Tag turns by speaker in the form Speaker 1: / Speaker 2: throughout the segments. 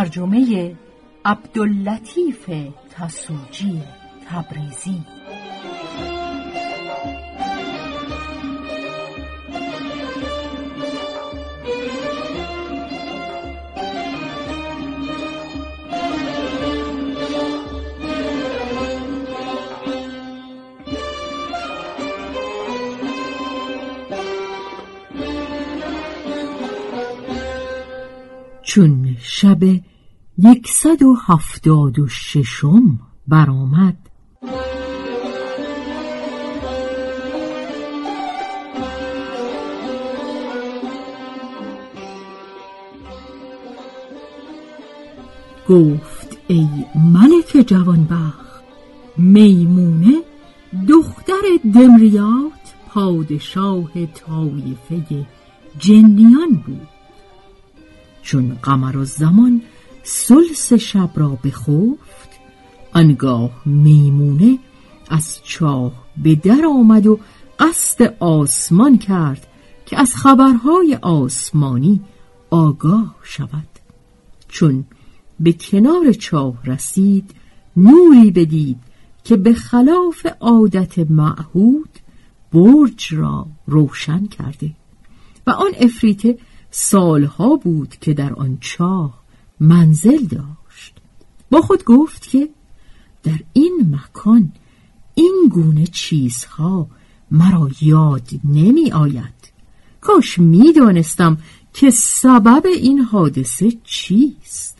Speaker 1: ترجمه عبداللطیف تسوجی تبریزی.
Speaker 2: چون شب یکصد و هفتاد و ششم برآمد. گفت ای ملک جوانبخت میمونه دختر دمریات پادشاه طایفه جنیان بود. چون قمر و زمان سلس شب را بخفت آنگاه میمونه از چاه به در آمد و قصد آسمان کرد که از خبرهای آسمانی آگاه شود. چون به کنار چاه رسید نوری بدید که به خلاف عادت معهود برج را روشن کرده و آن افریته سالها بود که در آن چاه منزل داشت. با خود گفت که در این مکان این گونه چیزها مرا یاد نمی آید. کاش می دانستم که سبب این حادثه چیست.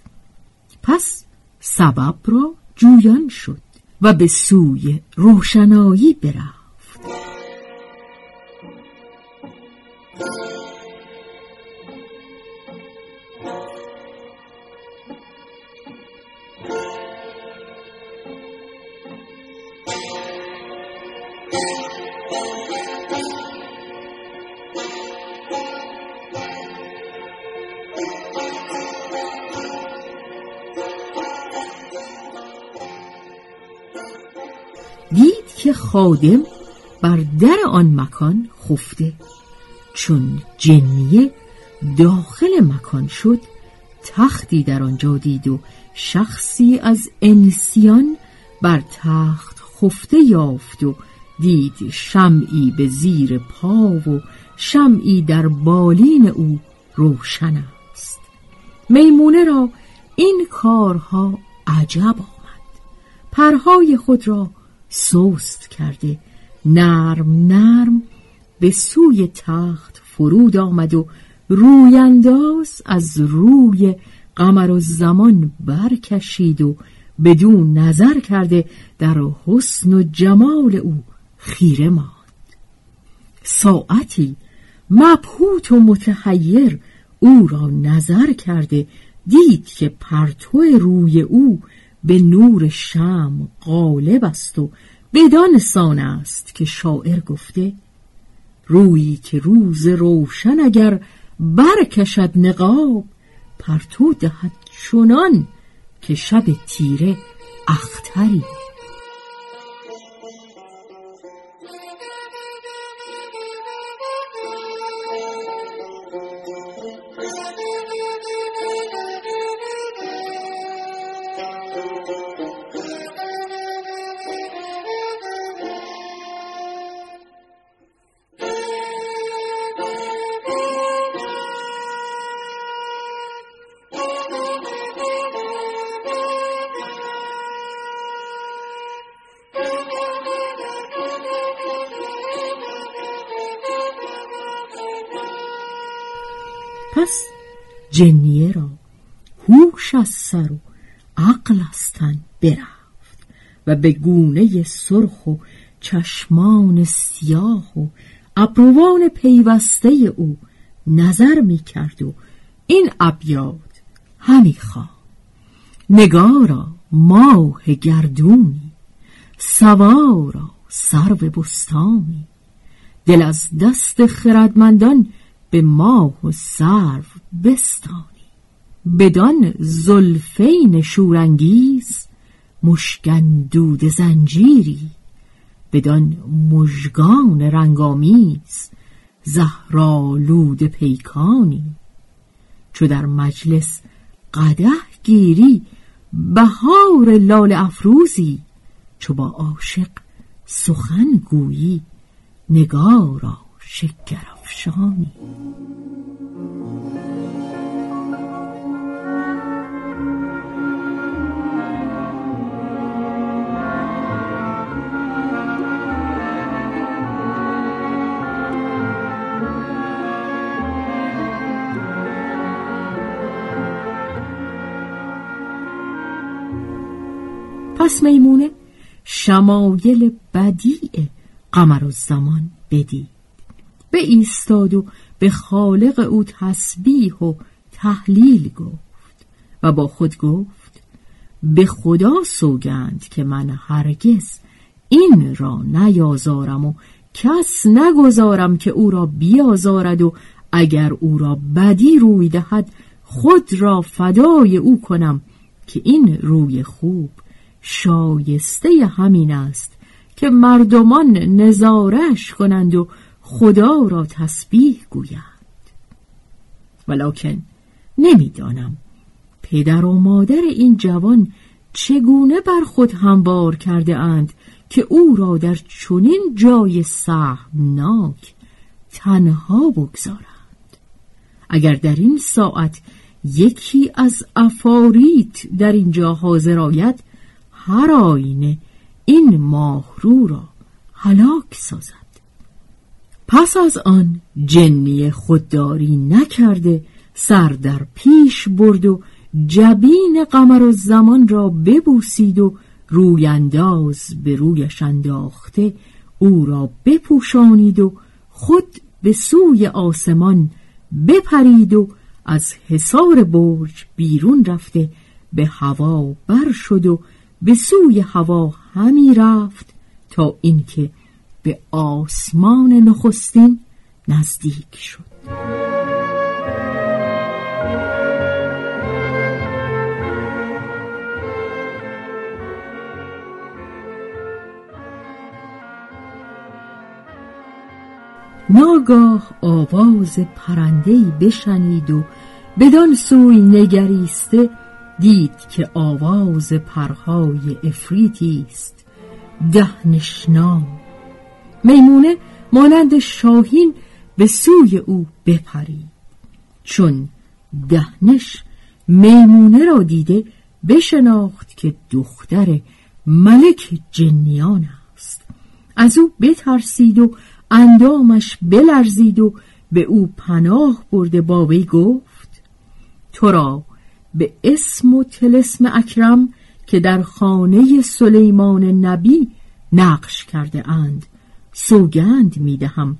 Speaker 2: پس سبب را جویان شد و به سوی روشنایی برفت. که خادم بر در آن مکان خفته. چون جنیه داخل مکان شد تختی در آنجا دید و شخصی از انسیان بر تخت خفته یافت و دید شمعی به زیر پا و شمعی در بالین او روشن است. میمونه را این کارها عجب آمد. پرهای خود را سوست کرده. نرم نرم به سوی تخت فرود آمد و روینداز از روی قمر و زمان برکشید و بدون نظر کرده در حسن و جمال او خیره ماند. ساعتی مبهوت و متحیر او را نظر کرده دید که پرتو روی او به نور شم غالب است و بدان سان است که شاعر گفته رویی که روز روشن اگر برکشد نقاب پرتو دهد چنان که شب تیره اختری. پس جنیه را هوش از سر عقل از تن برفت. و به گونه سرخ و چشمان سیاه و ابروان پیوسته او نظر می کرد و این ابیات همی خواه. نگارا ماه گردونی سوارا سرو بستانی. دل از دست خردمندان به ماه و سرو بستانی. بدان زلفین شورانگیز مشکن دود زنجیری بدان مژگان رنگامیز زهرالود پیکانی. چو در مجلس قده گیری بهار لال افروزی چو با عاشق سخن گویی نگارا شکرافشانی پس میمونه شمایل بدیع قمر و زمان بدید. به ایستاد و به خالق او تسبیح و تحلیل گفت و با خود گفت به خدا سوگند که من هرگز این را نیازارم و کس نگذارم که او را بیازارد و اگر او را بدی روی دهد خود را فدای او کنم که این روی خوب شایسته همین است که مردمان نظارش کنند و خدا را تسبیح گویند. ولکن نمی‌دانم پدر و مادر این جوان چگونه بر خود هموار کرده اند که او را در چنین جای سهمناک تنها بگذارند. اگر در این ساعت یکی از افاریت در اینجا حاضر آید هر آینه این ماهرو را هلاک سازد. پس از آن جنی خودداری نکرده سر در پیش برد و جبین قمر و زمان را ببوسید و روی انداز به رویش انداخته او را بپوشانید و خود به سوی آسمان بپرید و از حصار برج بیرون رفته به هوا بر شد و به سوی هوا همی رفت تا اینکه به آسمان نخستین نزدیک شد. ناگاه آواز پرندهی بشنید و بدان سوی نگریسته دید که آواز پرهای افریتی است. دهنشنام میمونه مانند شاهین به سوی او بپرید. چون دهنش میمونه را دیده بشناخت که دختر ملک جنیان است. از او بترسید و اندامش بلرزید و به او پناه برده با گفت تو را به اسم و تلسم اکرم که در خانه سلیمان نبی نقش کرده اند. سوگند می دهم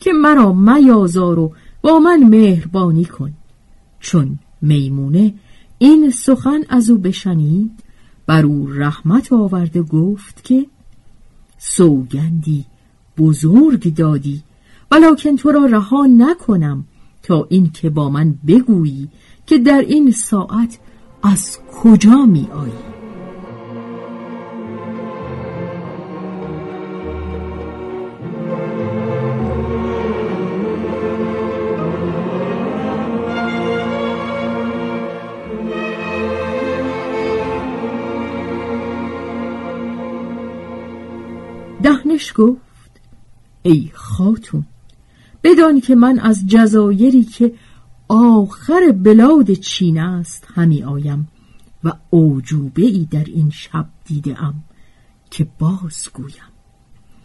Speaker 2: که مرا میازار و با من مهربانی کن. چون میمونه این سخن از او بشنید بر او رحمت آورده گفت که سوگندی بزرگ دادی ولیکن تو را رها نکنم تا اینکه با من بگویی که در این ساعت از کجا می آیی؟ دهنش گفت ای خاتون بدان که من از جزایری که آخر بلاد چین است همی آیم و اوجوبه ای در این شب دیده ام که باز گویم.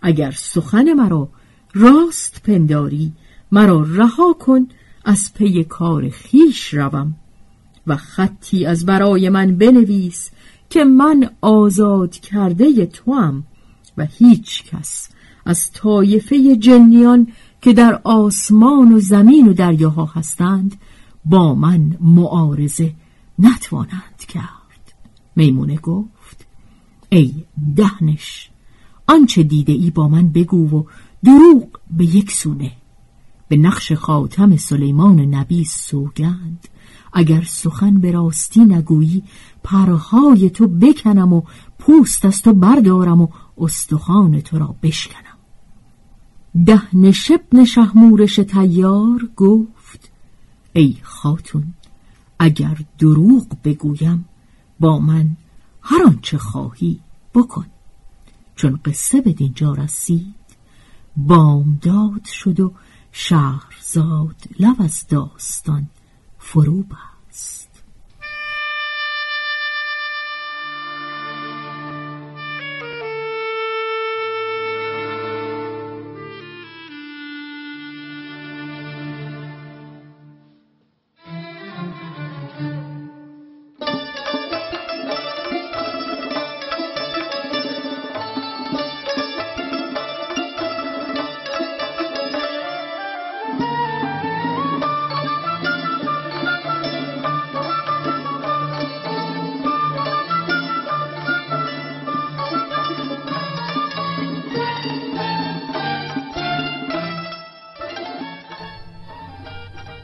Speaker 2: اگر سخن مرا راست پنداری مرا رها کن از پی کار خیش روم و خطی از برای من بنویس که من آزاد کرده توام و هیچ کس از طایفه جنیان که در آسمان و زمین و دریاها هستند با من معارضه نتوانند کرد. میمونه گفت ای دهنش آنچه دیده ای با من بگو و دروغ به یک سونه. به نقش خاتم سلیمان نبی سوگند. اگر سخن به راستی نگویی پرهای تو بکنم و پوست از تو بردارم و استخوان تو را بشکنم. ده شبن شهمورش تیار گفت ای خاتون اگر دروغ بگویم با من هر آنچه خواهی بکن. چون قصه به دینجا رسید بامداد شد و شهرزاد لب از داستان فرو بست.